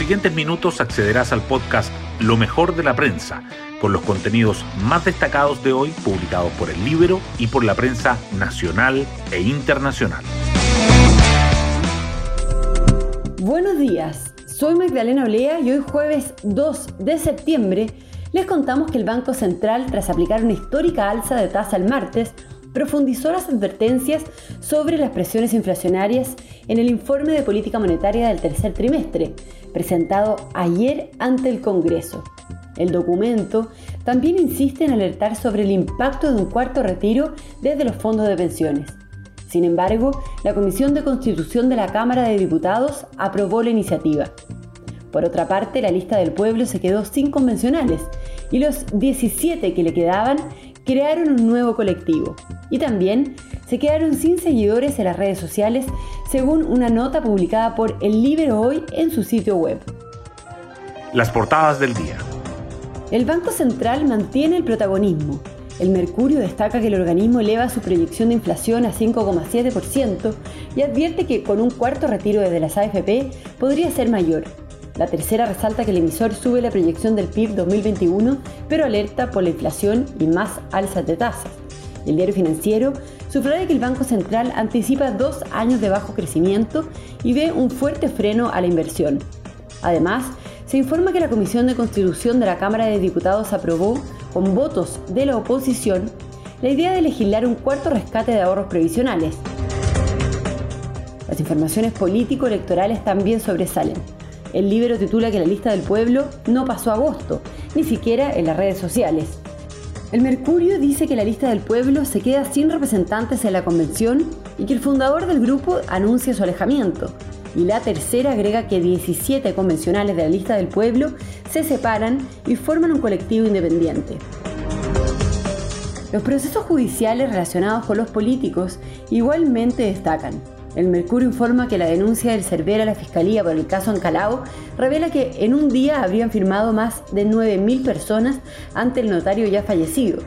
siguientes minutos accederás al podcast Lo mejor de la prensa, con los contenidos más destacados de hoy publicados por el Libro y por la prensa nacional e internacional. Buenos días, soy Magdalena Olea y hoy jueves 2 de septiembre les contamos que el Banco Central, tras aplicar una histórica alza de tasa el martes, profundizó las advertencias sobre las presiones inflacionarias en el informe de política monetaria del tercer trimestre, presentado ayer ante el Congreso. El documento también insiste en alertar sobre el impacto de un cuarto retiro desde los fondos de pensiones. Sin embargo, la Comisión de Constitución de la Cámara de Diputados aprobó la iniciativa. Por otra parte, la lista del pueblo se quedó sin convencionales y los 17 que le quedaban crearon un nuevo colectivo y también se quedaron sin seguidores en las redes sociales según una nota publicada por El Libro Hoy en su sitio web. Las portadas del día. El Banco Central mantiene el protagonismo. El Mercurio destaca que el organismo eleva su proyección de inflación a 5,7% y advierte que con un cuarto retiro desde las AFP podría ser mayor. La tercera resalta que el emisor sube la proyección del PIB 2021, pero alerta por la inflación y más alzas de tasas. El diario financiero subraya que el Banco Central anticipa dos años de bajo crecimiento y ve un fuerte freno a la inversión. Además, se informa que la Comisión de Constitución de la Cámara de Diputados aprobó, con votos de la oposición, la idea de legislar un cuarto rescate de ahorros previsionales. Las informaciones político-electorales también sobresalen. El libro titula que la lista del pueblo no pasó agosto, ni siquiera en las redes sociales. El Mercurio dice que la lista del pueblo se queda sin representantes en la convención y que el fundador del grupo anuncia su alejamiento. Y la tercera agrega que 17 convencionales de la lista del pueblo se separan y forman un colectivo independiente. Los procesos judiciales relacionados con los políticos igualmente destacan. El Mercurio informa que la denuncia del Cervera a la Fiscalía por el caso Ancalao revela que en un día habrían firmado más de 9.000 personas ante el notario ya fallecido.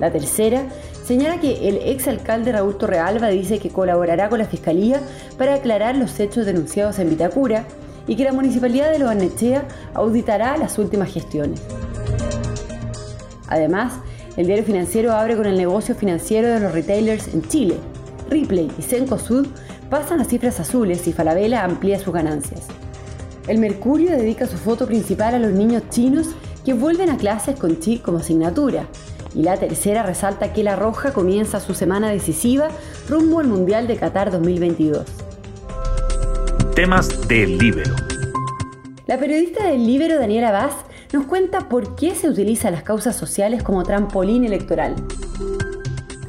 La tercera señala que el exalcalde Raúl Torrealba dice que colaborará con la Fiscalía para aclarar los hechos denunciados en Vitacura y que la Municipalidad de Loanechea auditará las últimas gestiones. Además, el diario financiero abre con el negocio financiero de los retailers en Chile. Ripley y Cencosud pasan a cifras azules y Falabella amplía sus ganancias. El Mercurio dedica su foto principal a los niños chinos que vuelven a clases con chi como asignatura. Y la tercera resalta que la Roja comienza su semana decisiva rumbo al Mundial de Qatar 2022. Temas del Libero. La periodista del Libero, Daniela Vaz, nos cuenta por qué se utilizan las causas sociales como trampolín electoral.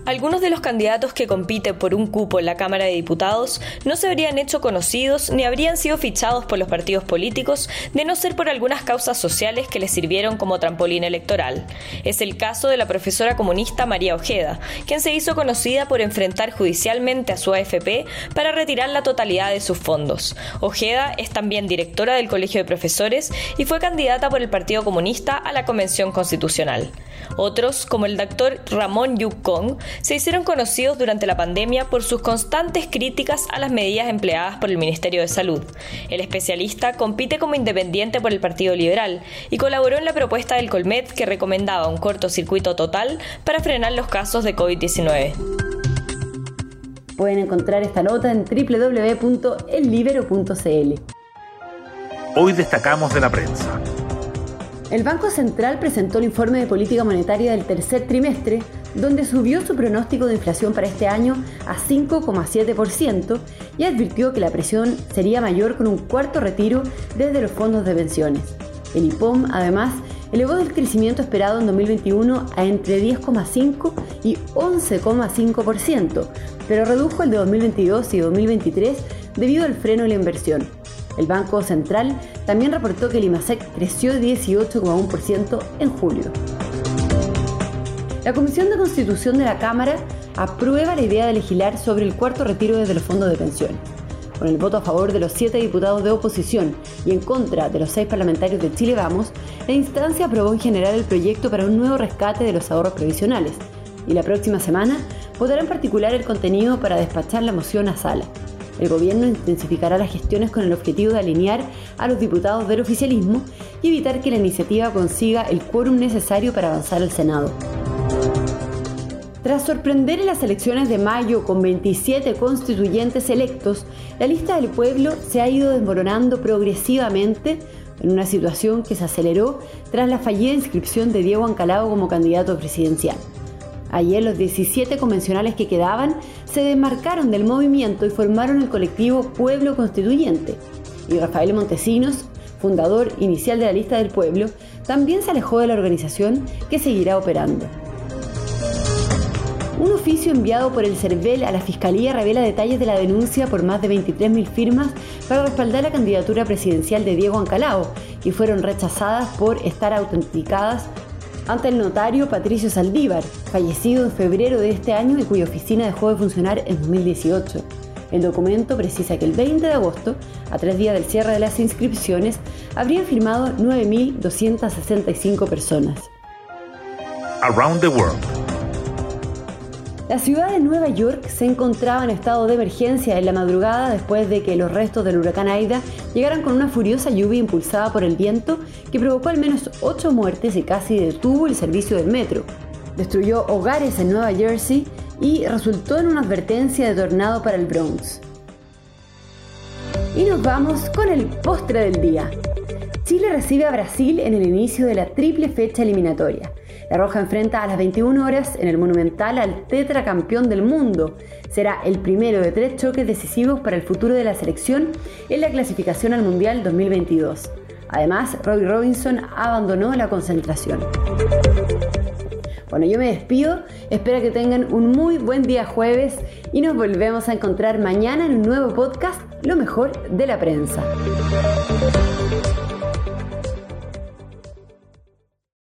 Algunos de los candidatos que compiten por un cupo en la Cámara de Diputados no se habrían hecho conocidos ni habrían sido fichados por los partidos políticos de no ser por algunas causas sociales que les sirvieron como trampolín electoral. Es el caso de la profesora comunista María Ojeda, quien se hizo conocida por enfrentar judicialmente a su AFP para retirar la totalidad de sus fondos. Ojeda es también directora del Colegio de Profesores y fue candidata por el Partido Comunista a la Convención Constitucional. Otros, como el doctor Ramón Yukong, se hicieron conocidos durante la pandemia por sus constantes críticas a las medidas empleadas por el Ministerio de Salud. El especialista compite como independiente por el Partido Liberal y colaboró en la propuesta del Colmet que recomendaba un cortocircuito total para frenar los casos de COVID-19. Pueden encontrar esta nota en www.ellibero.cl. Hoy destacamos de la prensa. El Banco Central presentó el informe de política monetaria del tercer trimestre, donde subió su pronóstico de inflación para este año a 5,7% y advirtió que la presión sería mayor con un cuarto retiro desde los fondos de pensiones. El IPOM, además, elevó el crecimiento esperado en 2021 a entre 10,5 y 11,5%, pero redujo el de 2022 y 2023 debido al freno en la inversión. El Banco Central también reportó que el IMASEC creció 18,1% en julio. La Comisión de Constitución de la Cámara aprueba la idea de legislar sobre el cuarto retiro desde los fondos de pensiones. Con el voto a favor de los siete diputados de oposición y en contra de los seis parlamentarios de Chile Vamos, la instancia aprobó en general el proyecto para un nuevo rescate de los ahorros previsionales y la próxima semana votará en particular el contenido para despachar la moción a sala. El gobierno intensificará las gestiones con el objetivo de alinear a los diputados del oficialismo y evitar que la iniciativa consiga el quórum necesario para avanzar al Senado. Tras sorprender en las elecciones de mayo con 27 constituyentes electos, la lista del pueblo se ha ido desmoronando progresivamente en una situación que se aceleró tras la fallida inscripción de Diego Ancalao como candidato presidencial. Ayer los 17 convencionales que quedaban se desmarcaron del movimiento y formaron el colectivo Pueblo Constituyente. Y Rafael Montesinos, fundador inicial de la lista del pueblo, también se alejó de la organización que seguirá operando. Un oficio enviado por el CERVEL a la Fiscalía revela detalles de la denuncia por más de 23.000 firmas para respaldar la candidatura presidencial de Diego Ancalao, que fueron rechazadas por estar autenticadas ante el notario Patricio Saldívar, fallecido en febrero de este año y cuya oficina dejó de funcionar en 2018. El documento precisa que el 20 de agosto, a tres días del cierre de las inscripciones, habrían firmado 9.265 personas. Around the World. La ciudad de Nueva York se encontraba en estado de emergencia en la madrugada después de que los restos del huracán Aida llegaran con una furiosa lluvia impulsada por el viento que provocó al menos ocho muertes y casi detuvo el servicio del metro. Destruyó hogares en Nueva Jersey y resultó en una advertencia de tornado para el Bronx. Y nos vamos con el postre del día. Chile recibe a Brasil en el inicio de la triple fecha eliminatoria. La Roja enfrenta a las 21 horas en el Monumental al tetracampeón del mundo. Será el primero de tres choques decisivos para el futuro de la selección en la clasificación al Mundial 2022. Además, Robbie Robinson abandonó la concentración. Bueno, yo me despido, espero que tengan un muy buen día jueves y nos volvemos a encontrar mañana en un nuevo podcast, Lo mejor de la prensa.